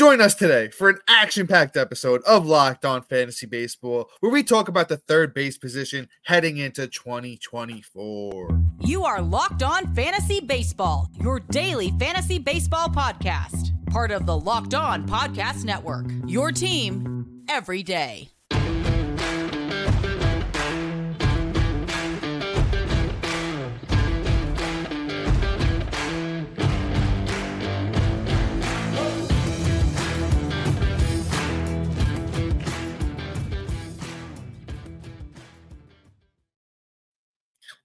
Join us today for an action packed episode of Locked On Fantasy Baseball, where we talk about the third base position heading into 2024. You are Locked On Fantasy Baseball, your daily fantasy baseball podcast, part of the Locked On Podcast Network. Your team every day.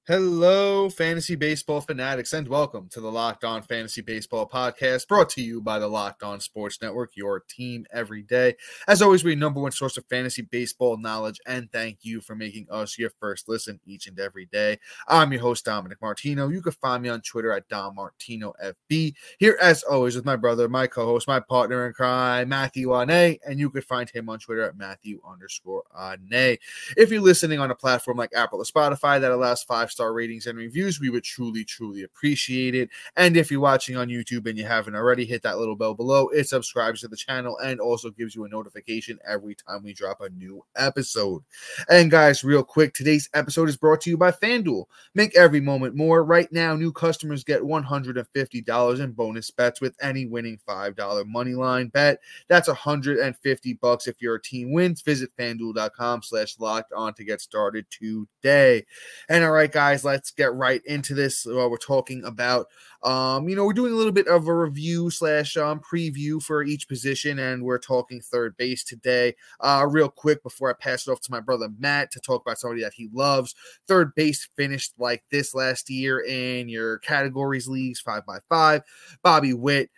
Hello, fantasy baseball fanatics, and welcome to the Locked On Fantasy Baseball podcast brought to you by the Locked On Sports Network, your team every day. As always, we're your number one source of fantasy baseball knowledge, and thank you for making us your first listen each and every day. I'm your host, Dominic Martino. You can find me on Twitter at Dom Martino FB. Here, as always, with my brother, my co host, my partner in crime, Matthew Ane, and you can find him on Twitter at Matthew underscore Ane. If you're listening on a platform like Apple or Spotify that allows five star ratings and reviews, we would truly, truly appreciate it. And if you're watching on YouTube and you haven't already, hit that little bell below. It subscribes to the channel and also gives you a notification every time we drop a new episode. And guys, real quick, today's episode is brought to you by FanDuel. Make every moment more. Right now, new customers get $150 in bonus bets with any winning $5 money line bet. That's 150 bucks if your team wins. Visit fanduel.com slash locked on to get started today. And all right, guys guys, let's get right into this. While we're talking about, um, you know, we're doing a little bit of a review slash um, preview for each position, and we're talking third base today. Uh, real quick before I pass it off to my brother Matt to talk about somebody that he loves. Third base finished like this last year in your categories leagues, five by five. Bobby Witt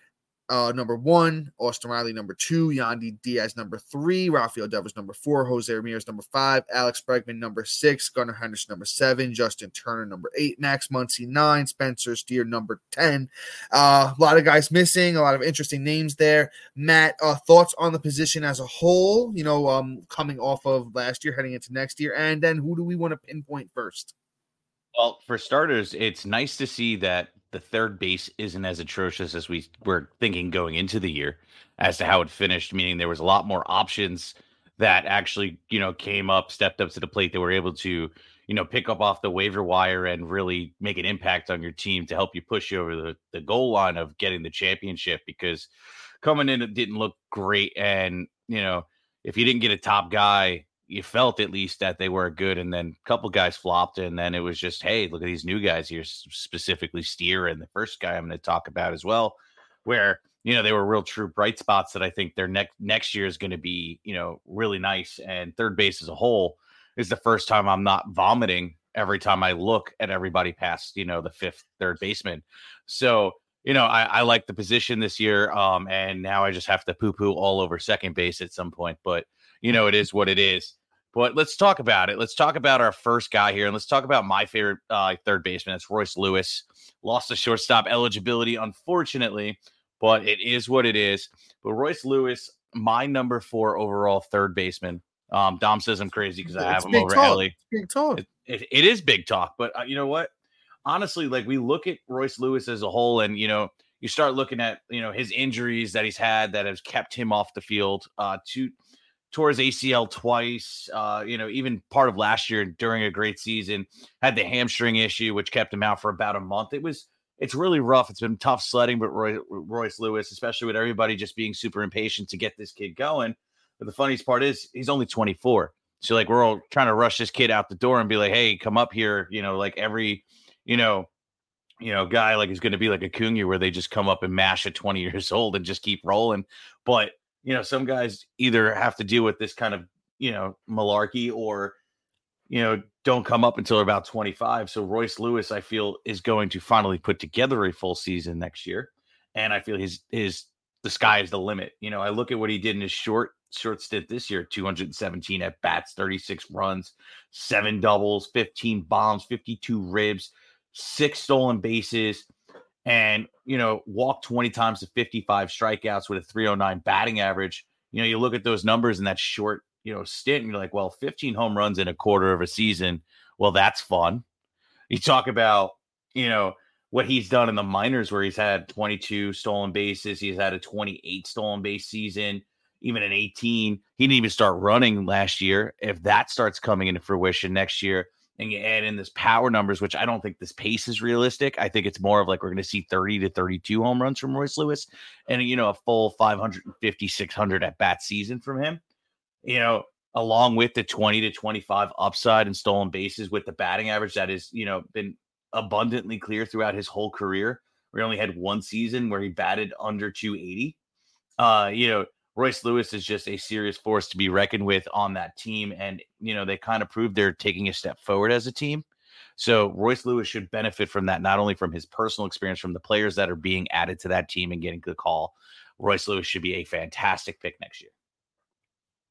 uh, number one, Austin Riley number two, Yandy Diaz number three, Rafael Devers number four, Jose Ramirez number five, Alex Bregman number six, Gunnar Henderson number seven, Justin Turner number eight, Max Muncy nine, Spencer Steer number ten. Uh, a lot of guys missing, a lot of interesting names there. Matt, uh, thoughts on the position as a whole? You know, um, coming off of last year, heading into next year, and then who do we want to pinpoint first? Well, for starters, it's nice to see that the third base isn't as atrocious as we were thinking going into the year as to how it finished, meaning there was a lot more options that actually, you know, came up, stepped up to the plate that were able to, you know, pick up off the waiver wire and really make an impact on your team to help you push you over the, the goal line of getting the championship because coming in it didn't look great. And, you know, if you didn't get a top guy you felt at least that they were good, and then a couple guys flopped, and then it was just, hey, look at these new guys here, specifically Steer and the first guy I'm going to talk about as well, where you know they were real true bright spots that I think their next next year is going to be you know really nice, and third base as a whole is the first time I'm not vomiting every time I look at everybody past you know the fifth third baseman, so. You know, I, I like the position this year, um, and now I just have to poo-poo all over second base at some point. But you know, it is what it is. But let's talk about it. Let's talk about our first guy here, and let's talk about my favorite uh, third baseman. It's Royce Lewis. Lost the shortstop eligibility, unfortunately, but it is what it is. But Royce Lewis, my number four overall third baseman. Um, Dom says I'm crazy because I have him over talk. Elly. Big talk. It, it, it is big talk, but uh, you know what? Honestly, like we look at Royce Lewis as a whole, and you know, you start looking at you know his injuries that he's had that has kept him off the field. Uh, to tore his ACL twice. Uh, you know, even part of last year during a great season, had the hamstring issue, which kept him out for about a month. It was it's really rough. It's been tough sledding, but Roy, Royce Lewis, especially with everybody just being super impatient to get this kid going. But the funniest part is he's only 24. So like we're all trying to rush this kid out the door and be like, hey, come up here. You know, like every, you know, you know, guy like is going to be like a Acuna where they just come up and mash at 20 years old and just keep rolling. But you know, some guys either have to deal with this kind of, you know, malarkey or, you know, don't come up until about 25. So Royce Lewis, I feel, is going to finally put together a full season next year. And I feel his his the sky is the limit. You know, I look at what he did in his short short stint this year 217 at bats 36 runs seven doubles 15 bombs 52 ribs six stolen bases and you know walk 20 times to 55 strikeouts with a 309 batting average you know you look at those numbers in that short you know stint and you're like well 15 home runs in a quarter of a season well that's fun you talk about you know what he's done in the minors, where he's had 22 stolen bases, he's had a 28 stolen base season, even an 18. He didn't even start running last year. If that starts coming into fruition next year, and you add in this power numbers, which I don't think this pace is realistic. I think it's more of like we're going to see 30 to 32 home runs from Royce Lewis and, you know, a full 550, 600 at bat season from him, you know, along with the 20 to 25 upside and stolen bases with the batting average that is, you know, been abundantly clear throughout his whole career. We only had one season where he batted under 280. Uh, you know, Royce Lewis is just a serious force to be reckoned with on that team. And, you know, they kind of proved they're taking a step forward as a team. So Royce Lewis should benefit from that, not only from his personal experience, from the players that are being added to that team and getting the call. Royce Lewis should be a fantastic pick next year.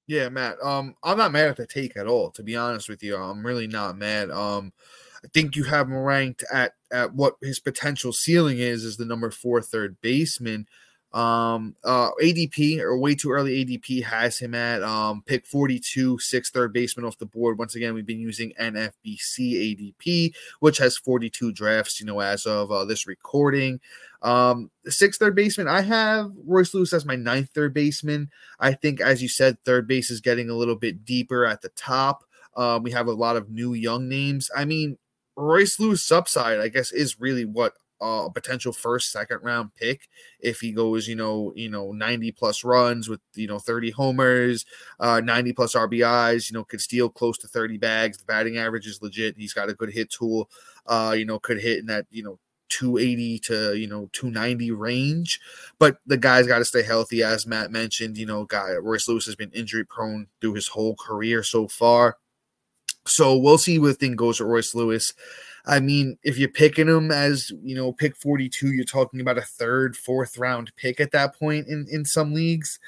Yeah, Matt. Um, I'm not mad at the take at all, to be honest with you. I'm really not mad. Um, I think you have him ranked at at what his potential ceiling is as the number four third baseman. Um, uh, ADP or way too early ADP has him at um, pick 42, six third baseman off the board. Once again, we've been using NFBC ADP, which has 42 drafts, you know, as of uh, this recording. Um, six third baseman, I have Royce Lewis as my ninth third baseman. I think, as you said, third base is getting a little bit deeper at the top. Um, we have a lot of new young names. I mean, Royce Lewis upside, I guess, is really what a potential first second round pick if he goes you know you know 90 plus runs with you know 30 homers uh 90 plus rbis you know could steal close to 30 bags. The batting average is legit. He's got a good hit tool uh you know could hit in that you know 280 to you know 290 range. But the guy's got to stay healthy as matt mentioned you know guy royce lewis has been injury prone through his whole career so far. So we'll see where thing goes with royce lewis I mean, if you're picking him as you know, pick 42, you're talking about a third, fourth round pick at that point in in some leagues.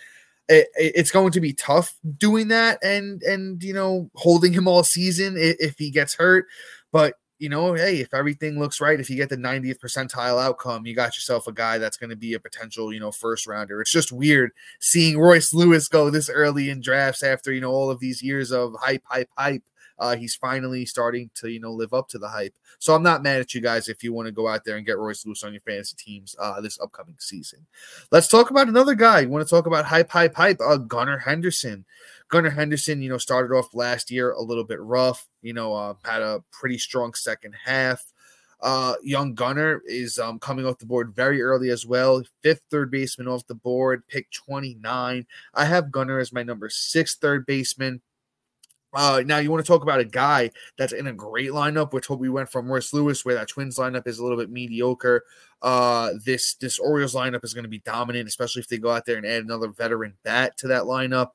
It, it's going to be tough doing that and and you know holding him all season if, if he gets hurt. But you know, hey, if everything looks right, if you get the 90th percentile outcome, you got yourself a guy that's going to be a potential, you know, first rounder. It's just weird seeing Royce Lewis go this early in drafts after, you know, all of these years of hype, hype, hype uh, he's finally starting to you know live up to the hype. So I'm not mad at you guys if you want to go out there and get Royce Lewis on your fantasy teams uh, this upcoming season. Let's talk about another guy. You want to talk about hype, hype, hype? Uh, Gunnar Henderson. Gunnar Henderson, you know, started off last year a little bit rough. You know, uh, had a pretty strong second half. Uh, young Gunnar is um, coming off the board very early as well. Fifth third baseman off the board, pick 29. I have Gunnar as my number six third baseman. Uh, now you want to talk about a guy that's in a great lineup, which we went from Royce Lewis, where that Twins lineup is a little bit mediocre. Uh, this this Orioles lineup is going to be dominant, especially if they go out there and add another veteran bat to that lineup.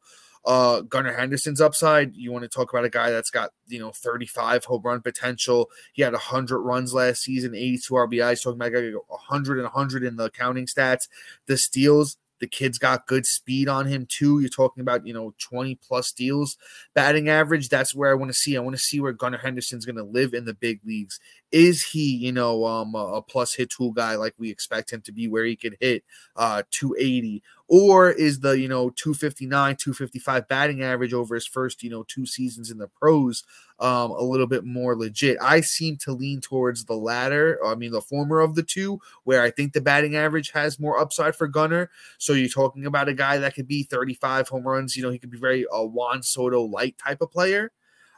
Uh, Gunnar Henderson's upside. You want to talk about a guy that's got you know 35 home run potential. He had 100 runs last season, 82 RBIs. Talking about a guy 100 and 100 in the counting stats. The steals the kid's got good speed on him too. You're talking about, you know, 20 plus deals batting average. That's where I want to see. I want to see where Gunnar Henderson's going to live in the big leagues. Is he, you know, um, a, plus hit tool guy like we expect him to be, where he could hit uh 280, or is the you know 259, 255 batting average over his first you know two seasons in the pros um, a little bit more legit. I seem to lean towards the latter, I mean, the former of the two, where I think the batting average has more upside for Gunnar. So you're talking about a guy that could be 35 home runs. You know, he could be very a Juan Soto light type of player.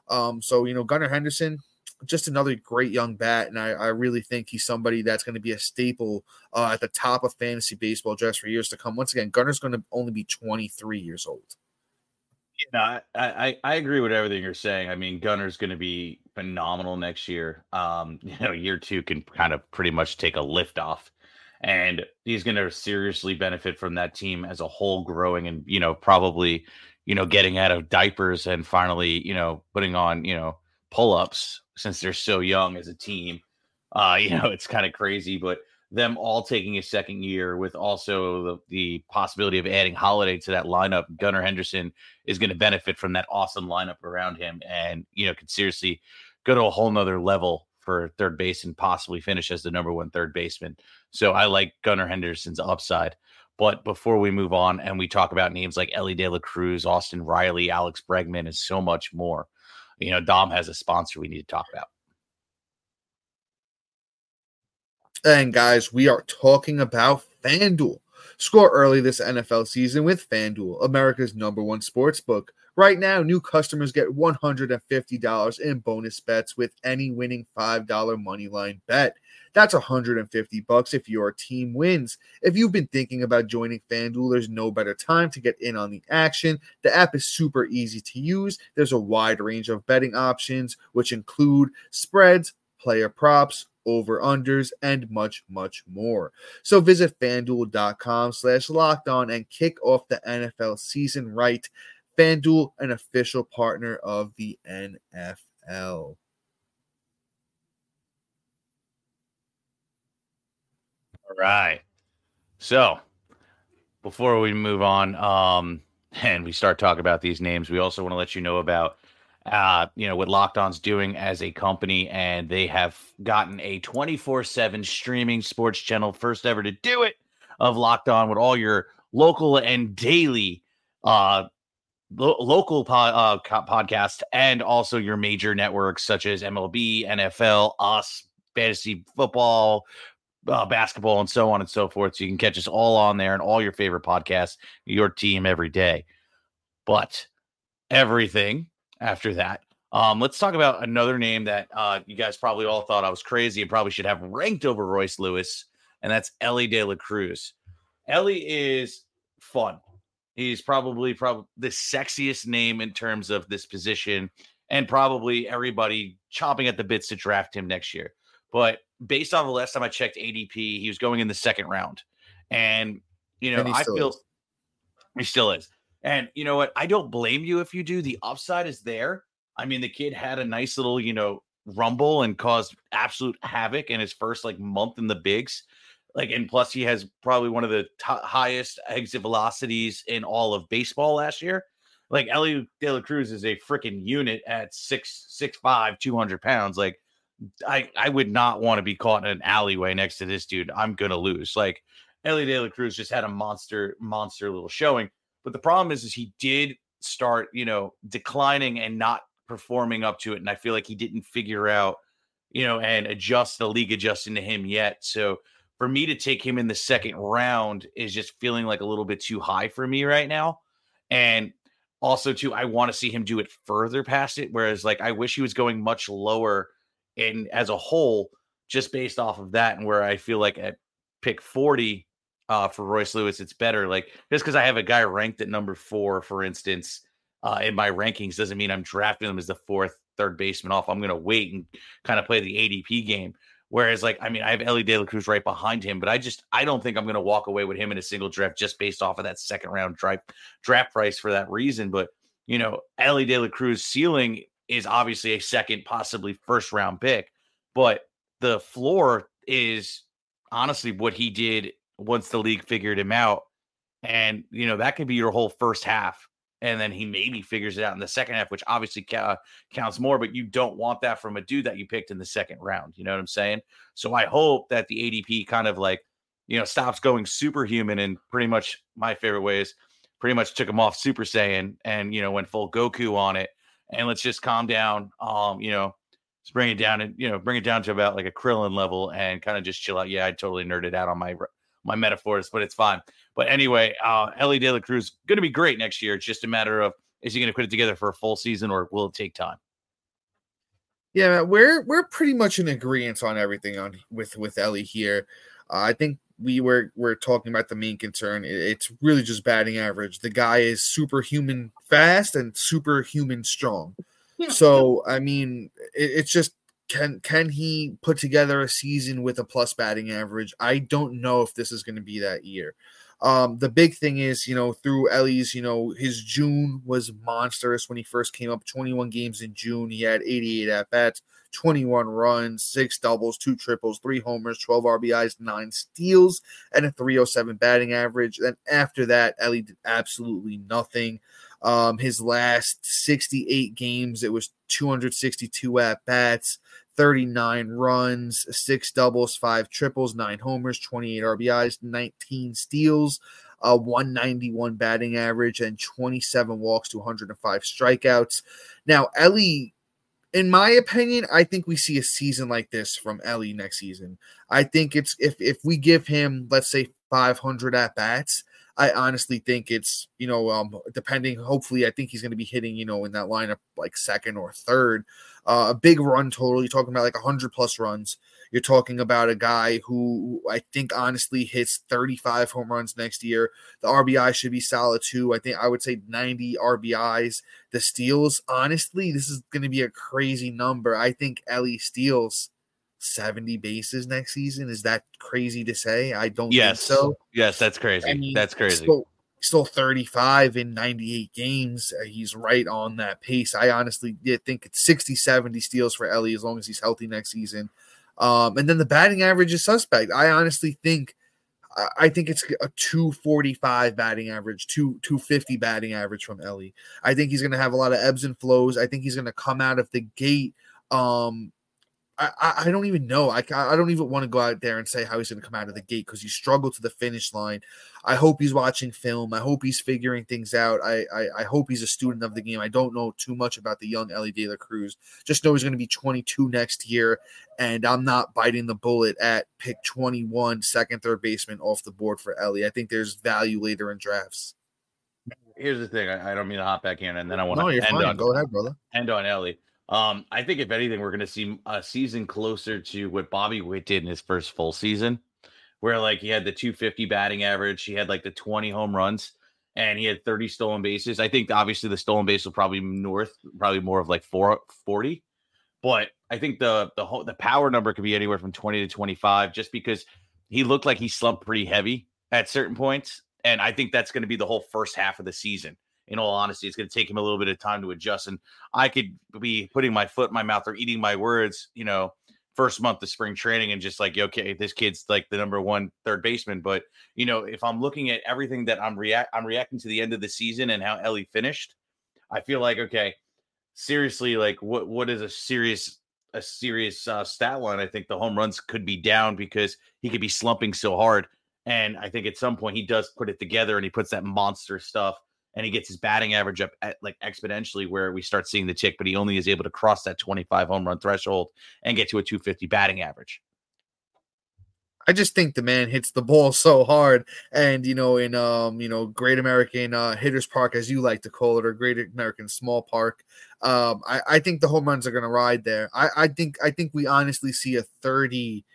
Um, so, you know, Gunnar Henderson, just another great young bat. And I, I really think he's somebody that's going to be a staple uh, at the top of fantasy baseball just for years to come. Once again, Gunnar's going to only be 23 years old. No, I, I, I agree with everything you're saying. I mean, Gunnar's going to be phenomenal next year. Um, you know, year two can kind of pretty much take a lift off, and he's going to seriously benefit from that team as a whole growing and you know probably you know getting out of diapers and finally you know putting on you know pull ups since they're so young as a team. Uh, you know, it's kind of crazy, but them all taking a second year with also the, the possibility of adding Holliday to that lineup, Gunnar Henderson is going to benefit from that awesome lineup around him and, you know, could seriously go to a whole nother level for third base and possibly finish as the number one third baseman. So I like Gunnar Henderson's upside. But before we move on and we talk about names like Elly De La Cruz, Austin Riley, Alex Bregman, and so much more, you know, Dom has a sponsor we need to talk about. And guys, we are talking about FanDuel. Score early this NFL season with FanDuel, America's number one sports book. Right now, new customers get $150 in bonus bets with any winning $5 money line bet. That's 150 bucks if your team wins. If you've been thinking about joining FanDuel, there's no better time to get in on the action. The app is super easy to use. There's a wide range of betting options, which include spreads, player props, over unders, and much, much more. So visit fanduel.com slash locked on and kick off the NFL season right. FanDuel, an official partner of the NFL. Right. So before we move on, um, and we start talking about these names, we also want to let you know about uh, you know, what Locked On's doing as a company, and they have gotten a 24-7 streaming sports channel, first ever to do it, of Locked On with all your local and daily uh lo- local po- uh, podcasts and also your major networks such as MLB, NFL, us, fantasy football, uh, basketball, and so on and so forth. So you can catch us all on there and all your favorite podcasts, your team every day. But everything after that. Um, let's talk about another name that uh, you guys probably all thought I was crazy and probably should have ranked over Royce Lewis, and that's Elly De La Cruz. Elly is fun. He's probably probably the sexiest name in terms of this position, and probably everybody chomping at the bits to draft him next year. But based on the last time I checked ADP, he was going in the second round, and you know I feel is. he still is. And you know what? I don't blame you if you do. The upside is there. I mean, the kid had a nice little, you know, rumble and caused absolute havoc in his first like month in the bigs. Like, and plus, he has probably one of the t- highest exit velocities in all of baseball last year. Like, Elly De La Cruz is a freaking unit at six, six, five, 200 pounds. Like, I, I would not want to be caught in an alleyway next to this dude. I'm to lose. Like, Elly De La Cruz just had a monster, monster little showing. But the problem is, is he did start, you know, declining and not performing up to it. And I feel like he didn't figure out, you know, and adjust the league adjusting to him yet. So for me to take him in the second round is just feeling like a little bit too high for me right now. And also, too, I want to see him do it further past it. Whereas, like, I wish he was going much lower in as a whole, just based off of that. And where I feel like at pick 40, uh, for Royce Lewis, it's better. Like just because I have a guy ranked at number four, for instance, uh, in my rankings doesn't mean I'm drafting him as the fourth third baseman off. I'm going to wait and kind of play the ADP game. Whereas, like, I mean, I have Elly De La Cruz right behind him, but I just I don't think I'm going to walk away with him in a single draft just based off of that second round draft draft price for that reason. But you know, Elly De La Cruz ceiling is obviously a second, possibly first round pick, but the floor is honestly what he did once the league figured him out. And, you know, that could be your whole first half. And then he maybe figures it out in the second half, which obviously ca- counts more, but you don't want that from a dude that you picked in the second round. You know what I'm saying? So I hope that the ADP kind of like, you know, stops going superhuman and pretty much my favorite way is pretty much took him off Super Saiyan and, you know, went full Goku on it. And let's just calm down. Um, you know, let's bring it down and, you know, bring it down to about like a Krillin level and kind of just chill out. Yeah, I totally nerded out on my my metaphors, but it's fine. But anyway, uh, Elly De La Cruz going to be great next year. It's just a matter of is he going to put it together for a full season or will it take time? Yeah, we're we're pretty much in agreement on everything on with with Elly here. Uh, I think we were we're talking about the main concern. It's really just batting average. The guy is superhuman fast and superhuman strong. Yeah. So I mean, it, it's just can can he put together a season with a plus batting average? I don't know if this is going to be that year. Um, the big thing is, you know, through Elly's, you know, his June was monstrous when he first came up. 21 games in June, he had 88 at bats, 21 runs, six doubles, two triples, three homers, 12 RBIs, nine steals, and a 307 batting average. Then after that, Elly did absolutely nothing. Um, his last 68 games, it was 262 at bats, 39 runs, six doubles, five triples, nine homers, 28 RBIs, 19 steals, a 191 batting average, and 27 walks to 105 strikeouts. Now, Elly, in my opinion, I think we see a season like this from Elly next season. I think it's if if we give him, let's say, 500 at bats, I honestly think it's you know um depending. Hopefully, I think he's going to be hitting you know in that lineup like second or third. Uh, a big run total. You're talking about like 100 plus runs. You're talking about a guy who I think honestly hits 35 home runs next year. The RBI should be solid too. I think I would say 90 RBIs. The steals, honestly, this is going to be a crazy number. I think Elly steals 70 bases next season. Is that crazy to say? I don't yes. so. Yes, that's crazy. I mean, that's crazy. Still, still 35 in 98 games. Uh, he's right on that pace. I honestly did think it's 60, 70 steals for Elly as long as he's healthy next season. Um, and then the batting average is suspect. I honestly think I think it's a 245 batting average, 2 250 batting average from Elly. I think he's going to have a lot of ebbs and flows. I think he's going to come out of the gate um I, I don't even know. I, I don't even want to go out there and say how he's going to come out of the gate because he struggled to the finish line. I hope he's watching film. I hope he's figuring things out. I, I, I hope he's a student of the game. I don't know too much about the young Elly De La Cruz. Just know he's going to be 22 next year, and I'm not biting the bullet at pick 21, second, third baseman off the board for Elly. I think there's value later in drafts. Here's the thing. I, I don't mean to hop back in, and then I want no, to end fine. on go ahead, brother. End on Elly. Um, I think if anything, we're going to see a season closer to what Bobby Witt did in his first full season, where like he had the 250 batting average, he had like the 20 home runs, and he had 30 stolen bases. I think obviously the stolen base will probably north, probably more of like 440, but I think the the whole the power number could be anywhere from 20 to 25, just because he looked like he slumped pretty heavy at certain points, and I think that's going to be the whole first half of the season in all honesty, it's going to take him a little bit of time to adjust. And I could be putting my foot in my mouth or eating my words, you know, first month of spring training and just like, okay, this kid's like the number one third baseman. But you know, if I'm looking at everything that I'm react, I'm reacting to the end of the season and how Elly finished. I feel like okay, seriously, like what what is a serious a serious uh, stat line? I think the home runs could be down because he could be slumping so hard. And I think at some point he does put it together and he puts that monster stuff and he gets his batting average up at like exponentially where we start seeing the tick, but he only is able to cross that 25 home run threshold and get to a 250 batting average. I just think the man hits the ball so hard, and you know, in um, you know, Great American uh, Hitters Park, as you like to call it, or Great American Small Park, um, I, I think the home runs are going to ride there. I, I think I think we honestly see a 30,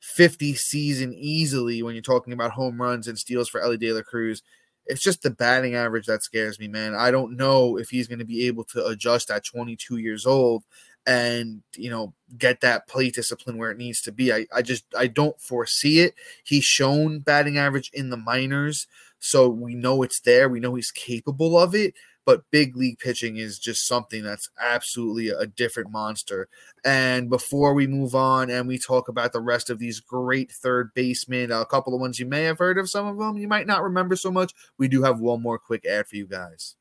50 season easily when you're talking about home runs and steals for Elly De La Cruz it's just the batting average that scares me, man. I don't know if he's going to be able to adjust at 22 years old and you know get that play discipline where it needs to be. I, I just I don't foresee it. He's shown batting average in the minors, so we know it's there. We know he's capable of it but big league pitching is just something that's absolutely a different monster. And before we move on and we talk about the rest of these great third basemen, a couple of ones you may have heard of, some of them you might not remember so much. We do have one more quick ad for you guys.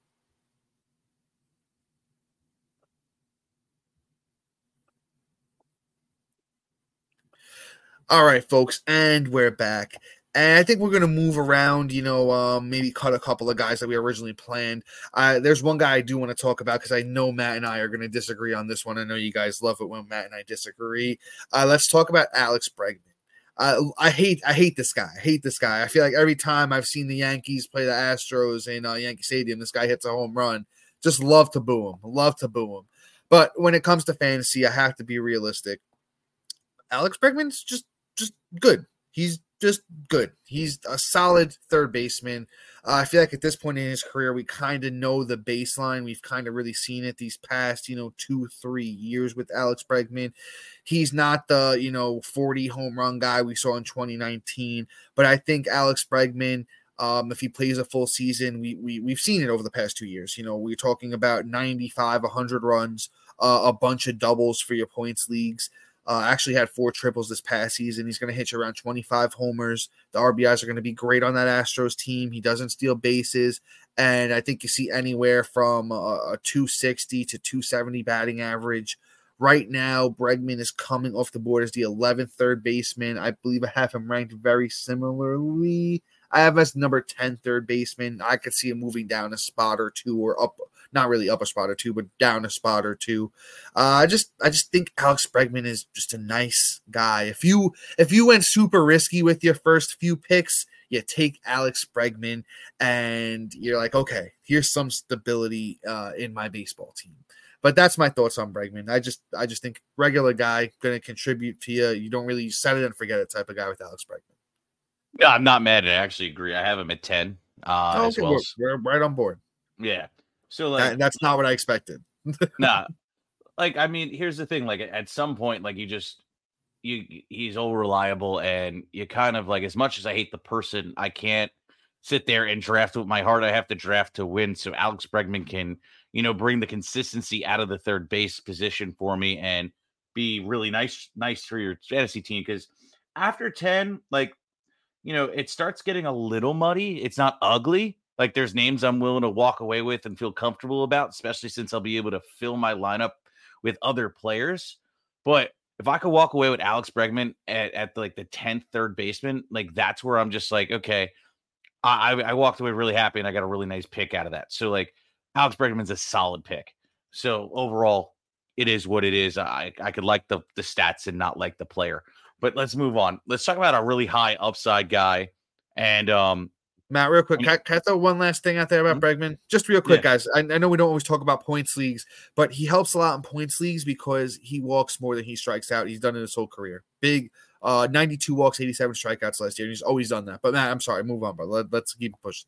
All right, folks, and we're back. And I think we're going to move around, you know, um, maybe cut a couple of guys that we originally planned. Uh, there's one guy I do want to talk about because I know Matt and I are going to disagree on this one. I know you guys love it when Matt and I disagree. Uh, let's talk about Alex Bregman. Uh, I hate I hate this guy. I hate this guy. I feel like every time I've seen the Yankees play the Astros in uh, Yankee Stadium, this guy hits a home run. Just love to boo him. Love to boo him. But when it comes to fantasy, I have to be realistic. Alex Bregman's just just good. He's just good. He's a solid third baseman. Uh, I feel like at this point in his career, we kind of know the baseline. We've kind of really seen it these past, you know, two, three years with Alex Bregman. He's not the, you know, 40 home run guy we saw in 2019, but I think Alex Bregman, um, if he plays a full season, we, we, we've seen it over the past two years. You know, we're talking about 95, 100 runs, uh, a bunch of doubles for your points leagues. Uh, actually had four triples this past season. He's going to hit around 25 homers. The RBIs are going to be great on that Astros team. He doesn't steal bases. And I think you see anywhere from a, a 260 to 270 batting average. Right now, Bregman is coming off the board as the 11th third baseman. I believe I have him ranked very similarly. I have as number 10 third baseman. I could see him moving down a spot or two or up, not really up a spot or two, but down a spot or two. Uh, I just I just think Alex Bregman is just a nice guy. If you if you went super risky with your first few picks, you take Alex Bregman and you're like, okay, here's some stability uh, in my baseball team. But that's my thoughts on Bregman. I just I just think regular guy going to contribute to you. You don't really set it and forget it type of guy with Alex Bregman. Yeah, I'm not mad. I actually agree. I have him at ten. Uh, oh, okay, well. we're, we're, right on board. Yeah. So like that, that's not what I expected. nah. Like I mean, here's the thing. Like at some point, like you just you he's all reliable, and you kind of like as much as I hate the person, I can't sit there and draft with my heart. I have to draft to win. So Alex Bregman can you know, bring the consistency out of the third base position for me and be really nice, nice for your fantasy team. Because after 10, like, you know, it starts getting a little muddy. It's not ugly. Like, there's names I'm willing to walk away with and feel comfortable about, especially since I'll be able to fill my lineup with other players. But if I could walk away with Alex Bregman at, at like the 10th third baseman, like that's where I'm just like, okay, I, I walked away really happy and I got a really nice pick out of that. So like Alex Bregman's a solid pick. So overall, it is what it is. I I could like the the stats and not like the player. But let's move on. Let's talk about a really high upside guy. And um Matt, real quick, can I, can I throw one last thing out there about mm-hmm. Bregman? Just real quick, yeah. guys. I, I, know we don't always talk about points leagues, but he helps a lot in points leagues because he walks more than he strikes out. He's done it his whole career. Big, uh, 92 walks, 87 strikeouts last year. He's always done that. But Matt, I'm sorry, move on, but let, let's keep pushing.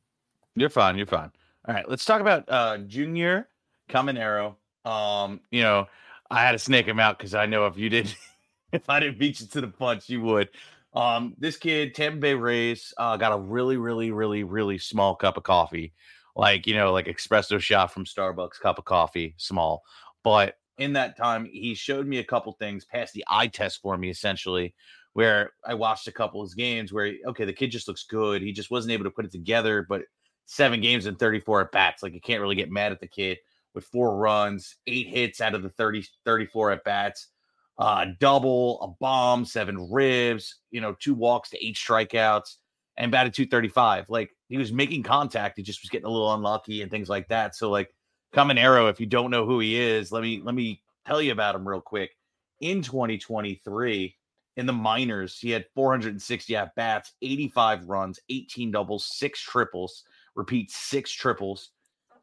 You're fine. You're fine. All right, let's talk about uh Junior Caminero. Um, you know, I had to snake him out because I know if you didn't, if I didn't beat you to the punch, you would. Um, this kid, Tampa Bay Rays, uh, got a really, really, really, really small cup of coffee, like you know, like espresso shot from Starbucks, cup of coffee, small. But in that time, he showed me a couple things, passed the eye test for me, essentially, where I watched a couple of his games where okay, the kid just looks good. He just wasn't able to put it together, but seven games and 34 at bats. Like you can't really get mad at the kid with four runs, eight hits out of the 30, 34 at bats, uh, double, a bomb, seven ribs, you know, two walks to eight strikeouts, and batted 235. Like he was making contact. He just was getting a little unlucky and things like that. So, like, Caminero, if you don't know who he is, let me let me tell you about him real quick. In 2023, in the minors, he had 460 at bats, 85 runs, 18 doubles, six triples, repeat six triples,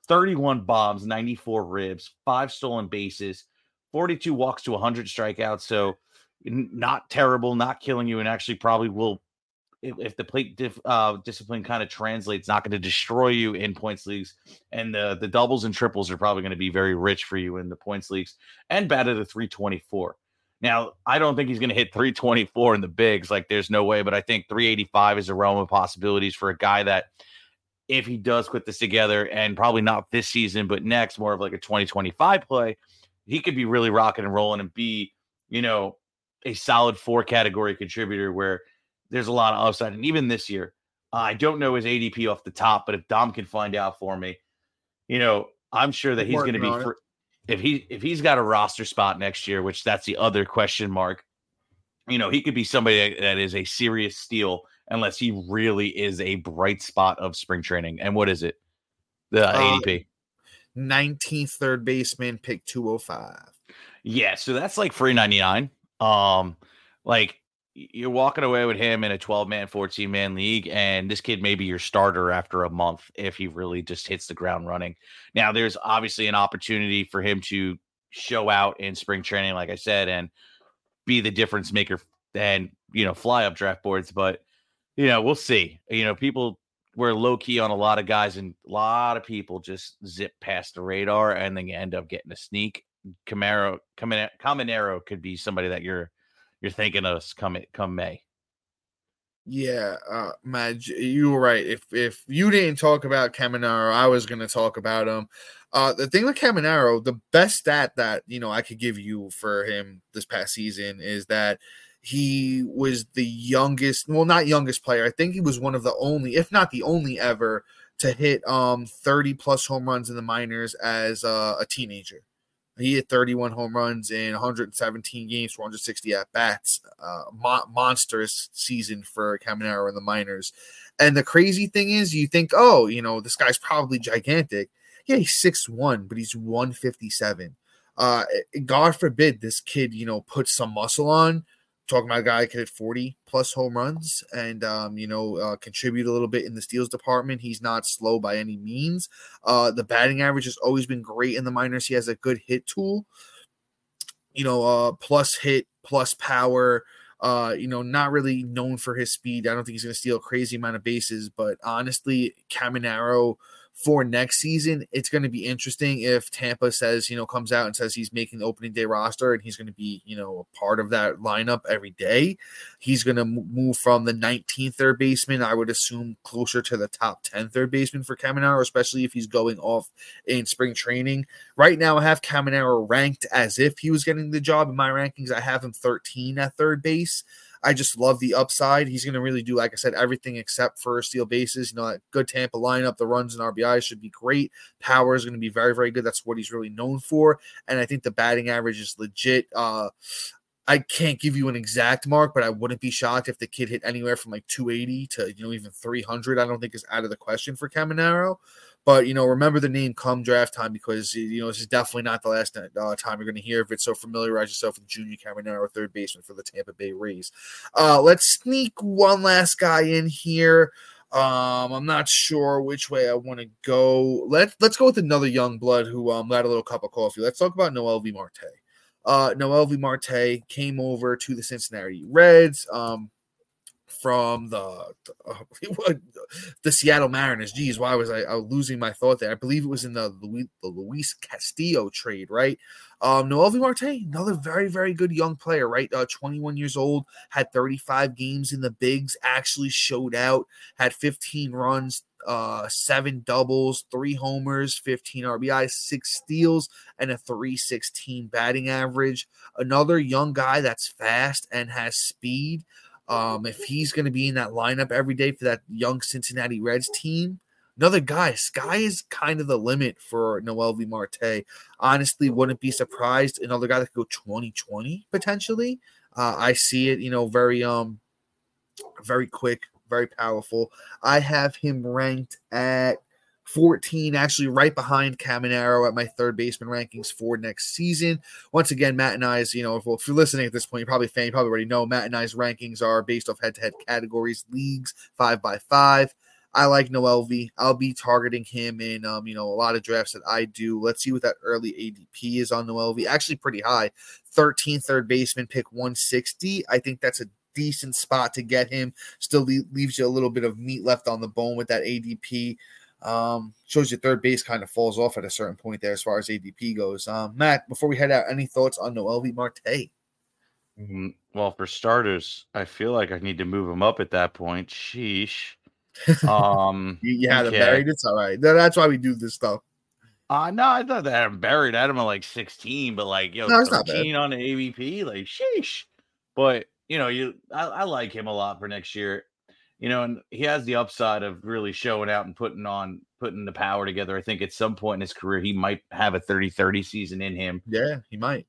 31 bombs, 94 ribs, five stolen bases, 42 walks to 100 strikeouts. So not terrible, not killing you, and actually probably will. If, if the plate dif, uh, discipline kind of translates, not going to destroy you in points leagues, and the the doubles and triples are probably going to be very rich for you in the points leagues, and batted a 324. Now, I don't think he's going to hit 324 in the bigs. Like, there's no way, but I think 385 is a realm of possibilities for a guy that if he does put this together and probably not this season, but next, more of like a 2025 play, he could be really rocking and rolling and be, you know, a solid four category contributor where there's a lot of upside. And even this year, I don't know his ADP off the top, but if Dom can find out for me, you know, I'm sure that he's going to be fr- if he if he's got a roster spot next year, which that's the other question mark. You know, he could be somebody that is a serious steal unless he really is a bright spot of spring training. And what is it? The uh, ADP. 19th third baseman, pick 205. Yeah, so that's like free 99. Um, like you're walking away with him in a 12 man, 14 man league, and this kid may be your starter after a month if he really just hits the ground running. Now, there's obviously an opportunity for him to show out in spring training, like I said, and be the difference maker and you know fly up draft boards. But you know, we'll see. You know, people were low key on a lot of guys, and a lot of people just zip past the radar, and then you end up getting a sneak. Camaro, Caminero could be somebody that you're you're thinking of come come May. Yeah, uh, Matt, you were right. If if you didn't talk about Caminero, I was going to talk about him. Uh, the thing with Caminero, the best stat that you know I could give you for him this past season is that he was the youngest, well, not youngest player. I think he was one of the only, if not the only ever, to hit um 30 plus home runs in the minors as uh, a teenager. He had 31 home runs in 117 games, 460 at bats. Uh, mo- monstrous season for Caminero in the minors. And the crazy thing is, you think, oh, you know, this guy's probably gigantic. Yeah, he's 6'1, but he's 157. Uh, God forbid this kid, you know, puts some muscle on talking about a guy could hit 40 plus home runs and um, you know uh, contribute a little bit in the steals department. He's not slow by any means. Uh, the batting average has always been great in the minors. He has a good hit tool you know uh, plus hit plus power uh, you know, not really known for his speed. I don't think he's going to steal a crazy amount of bases, but honestly, Caminero for next season, it's going to be interesting if Tampa says, you know, comes out and says he's making the opening day roster and he's going to be, you know, a part of that lineup every day. He's going to move from the 19th third baseman, I would assume, closer to the top 10 third baseman for Caminero, especially if he's going off in spring training. Right now, I have Caminero ranked as if he was getting the job in my rankings. I have him 13 at third base. I just love the upside. He's going to really do, like I said, everything except for steal bases. You know, that good Tampa lineup, the runs and RBI should be great. Power is going to be very, very good. That's what he's really known for. And I think the batting average is legit. Uh, I can't give you an exact mark, but I wouldn't be shocked if the kid hit anywhere from like 280 to you know even 300. I don't think is out of the question for Caminero. But you know, remember the name come draft time because you know this is definitely not the last uh, time you're going to hear of it. So familiarize yourself with Junior Caminero, third baseman for the Tampa Bay Rays. Uh, let's sneak one last guy in here. Um, I'm not sure which way I want to go. Let's let's go with another young blood who um had a little cup of coffee. Let's talk about Noelvi Marte. Uh, V. Marte came over to the Cincinnati Reds. Um, from the uh, the Seattle Mariners. Geez, why was I, I was losing my thought there? I believe it was in the Luis, the Luis Castillo trade, right? Um, Noelvi Marte, another very very good young player, right? Uh, 21 years old, had 35 games in the bigs, actually showed out, had 15 runs, uh, seven doubles, three homers, 15 RBI, six steals, and a 316 batting average. Another young guy that's fast and has speed. Um, if he's going to be in that lineup every day for that young Cincinnati Reds team, another guy. Sky is kind of the limit for Noelvi Marte. Honestly, wouldn't be surprised. Another guy that could go 2020 potentially. Uh, I see it, you know, very um, very quick, very powerful. I have him ranked at 14, actually right behind Caminero at my third baseman rankings for next season. Once again, Matt and I's, you know, if, if you're listening at this point, you're probably fan, you probably already know Matt and I's rankings are based off head-to-head categories, leagues, five by five. I like Noelvi I'll be targeting him in um, you know, a lot of drafts that I do. Let's see what that early ADP is on Noelvi Actually, pretty high. 13 third baseman, pick 160. I think that's a decent spot to get him. Still leaves you a little bit of meat left on the bone with that ADP. Um, shows your third base kind of falls off at a certain point there as far as ADP goes. Um, Matt, before we head out, any thoughts on Noelvi Marte? Mm, well, for starters, I feel like I need to move him up at that point. Sheesh. Um, you, you had okay. him buried. It's all right. That's why we do this stuff. Uh no, I thought that I'm buried at him at like 16, but like yo, no, 13 on the ADP, like sheesh. But you know, you I, I like him a lot for next year you know, and he has the upside of really showing out and putting on putting the power together. I think at some point in his career he might have a 30-30 season in him. Yeah, he might.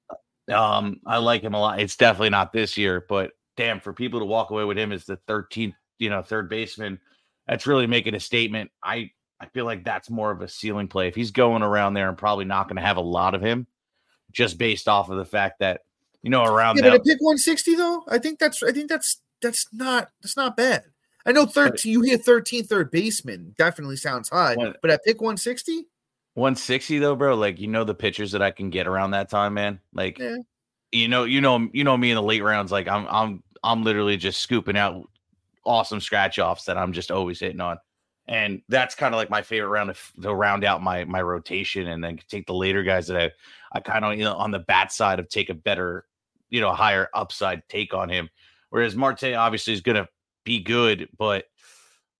Um, I like him a lot. It's definitely not this year, but damn, for people to walk away with him as the 13th, you know, third baseman, that's really making a statement. I I feel like that's more of a ceiling play. If he's going around there, I'm probably not going to have a lot of him, just based off of the fact that you know around. Yeah, that, but pick 160 though, I think that's I think that's that's not that's not bad. I know 13, you hit 13 third baseman definitely sounds high, what, but at pick 160, 160 though, bro. Like you know the pitchers that I can get around that time, man. Like yeah. you know, you know, you know me in the late rounds. Like I'm, I'm, I'm literally just scooping out awesome scratch offs that I'm just always hitting on, and that's kind of like my favorite round to, to round out my my rotation, and then take the later guys that I, I kind of you know on the bat side of take a better, you know, higher upside take on him. Whereas Marte obviously is going to be good, but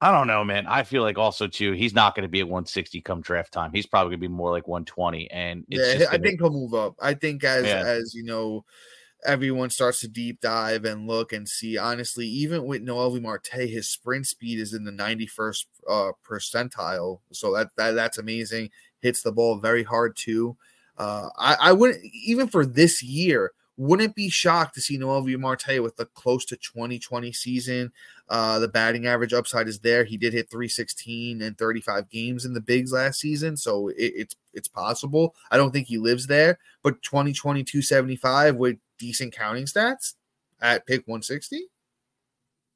I don't know, man. I feel like also too, he's not going to be at 160 come draft time. He's probably going to be more like 120. And yeah. I think he'll move up. I think as yeah. as you know, everyone starts to deep dive and look and see. Honestly, even with Noelvi Marte, his sprint speed is in the 91st uh, percentile, so that, that that's amazing. Hits the ball very hard too. Uh, I, I wouldn't even for this year. Wouldn't be shocked to see Noelvi Marte with the close to 2020 season. Uh, the batting average upside is there. He did hit 316 and 35 games in the bigs last season, so it, it's it's possible. I don't think he lives there, but 2020 275 with decent counting stats at pick 160.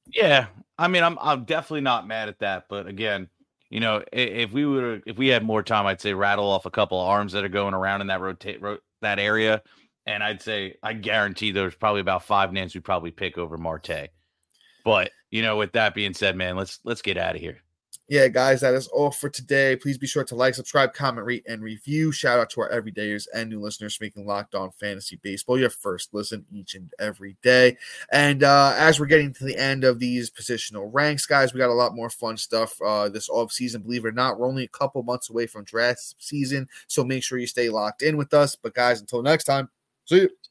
Yeah, I mean, I'm I'm definitely not mad at that, but again, you know, if we were if we had more time, I'd say rattle off a couple of arms that are going around in that rotate ro- that area, and I'd say I guarantee there's probably about five names we probably pick over Marte. But you know, with that being said, man, let's let's get out of here yeah, guys, that is all for today. Please be sure to like, subscribe, comment, rate, and review. Shout out to our everydayers and new listeners making Locked On Fantasy Baseball your first listen each and every day. And uh, as we're getting to the end of these positional ranks, guys, we got a lot more fun stuff uh, this off season. Believe it or not, we're only a couple months away from draft season, so make sure you stay locked in with us. But guys, until next time, see you.